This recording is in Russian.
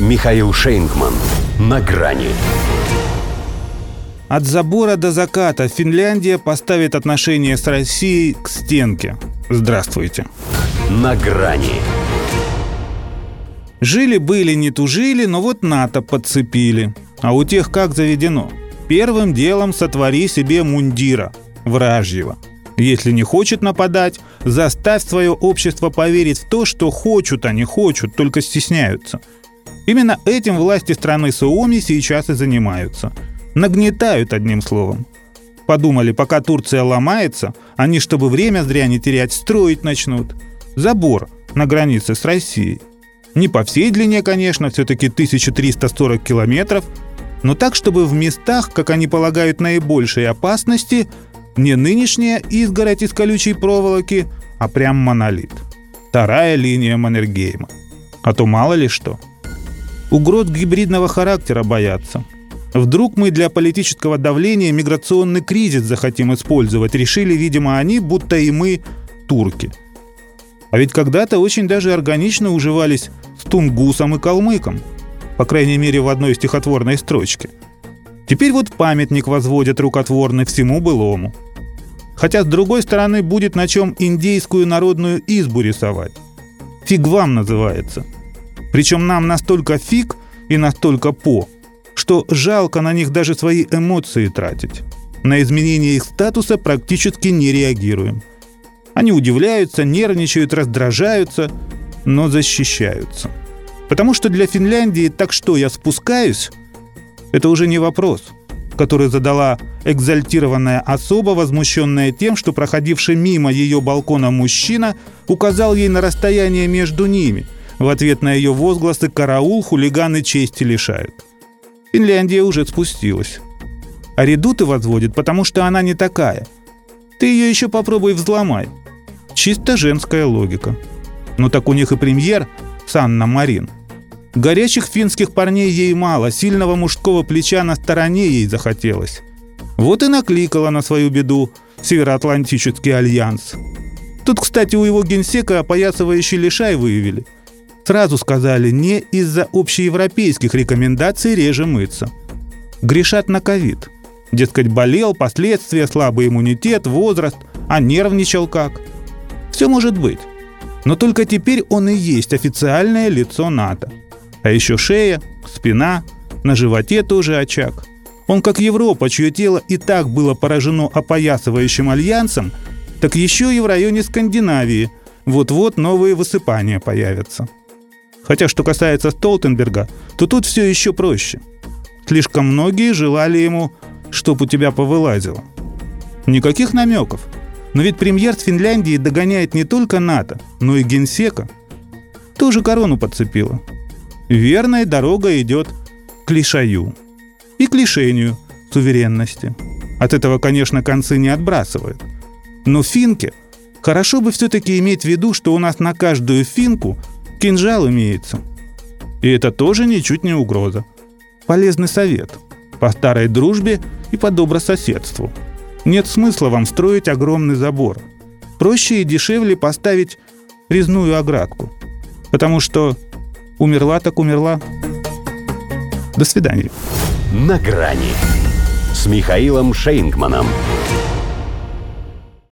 Михаил Шейнгман. На грани. От забора до заката Финляндия поставит отношения с Россией к стенке. Здравствуйте. На грани. Жили-были, не тужили, но вот НАТО подцепили. А у тех как заведено? Первым делом сотвори себе мундира, вражьего. Если не хочет нападать, заставь свое общество поверить в то, что хочут, а не хочут, только стесняются. Именно этим власти страны Суоми сейчас и занимаются. Нагнетают одним словом. Подумали, пока Турция ломается, они, чтобы время зря не терять, строить начнут. Забор на границе с Россией. Не по всей длине, конечно, все-таки 1340 километров, но так, чтобы в местах, как они полагают, наибольшей опасности, не нынешняя изгородь из колючей проволоки, а прям монолит. Вторая линия Маннергейма. А то мало ли что. Угроз гибридного характера боятся. Вдруг мы для политического давления миграционный кризис захотим использовать, решили, видимо, они, будто и мы, турки. А ведь когда-то очень даже органично уживались с тунгусом и калмыком. По крайней мере, в одной стихотворной строчке. Теперь вот памятник возводят рукотворный всему былому. Хотя, с другой стороны, будет на чем индейскую народную избу рисовать. Фиг вам называется. Причем нам настолько фиг и настолько по, что жалко на них даже свои эмоции тратить. На изменение их статуса практически не реагируем. Они удивляются, нервничают, раздражаются, но защищаются. Потому что для Финляндии «так что, я спускаюсь?» – это уже не вопрос, который задала экзальтированная особа, возмущенная тем, что проходивший мимо ее балкона мужчина указал ей на расстояние между ними. В ответ на ее возгласы «караул» хулиганы чести лишают. Финляндия уже спустилась. А редуты возводит, потому что она не такая. Ты ее еще попробуй взломай. Чисто женская логика. Ну так у них и премьер Санна Марин. Горячих финских парней ей мало, сильного мужского плеча на стороне ей захотелось. Вот и накликала на свою беду Североатлантический альянс. Тут, кстати, у его генсека опоясывающий лишай выявили. Сразу сказали, не из-за общеевропейских рекомендаций реже мыться. Грешат на ковид. Дескать, болел, последствия, слабый иммунитет, возраст, а нервничал как. Все может быть. Но только теперь он и есть официальное лицо НАТО. А еще шея, спина, на животе тоже очаг. Он как Европа, чье тело и так было поражено опоясывающим альянсом, так еще и в районе Скандинавии вот-вот новые высыпания появятся. Хотя что касается Столтенберга, то тут все еще проще. Слишком многие желали ему, чтоб у тебя повылазило. Никаких намеков – но ведь премьер Финляндии догоняет не только НАТО, но и генсека. Тоже корону подцепила. Верная дорога идет к лишаю. И к лишению суверенности. От этого, конечно, концы не отбрасывают. Но финке хорошо бы все-таки иметь в виду, что у нас на каждую финку кинжал имеется. И это тоже ничуть не угроза. Полезный совет. По старой дружбе и по добрососедству – нет смысла вам строить огромный забор. Проще и дешевле поставить резную оградку. Потому что умерла так умерла. До свидания. На грани с Михаилом Шейнгманом.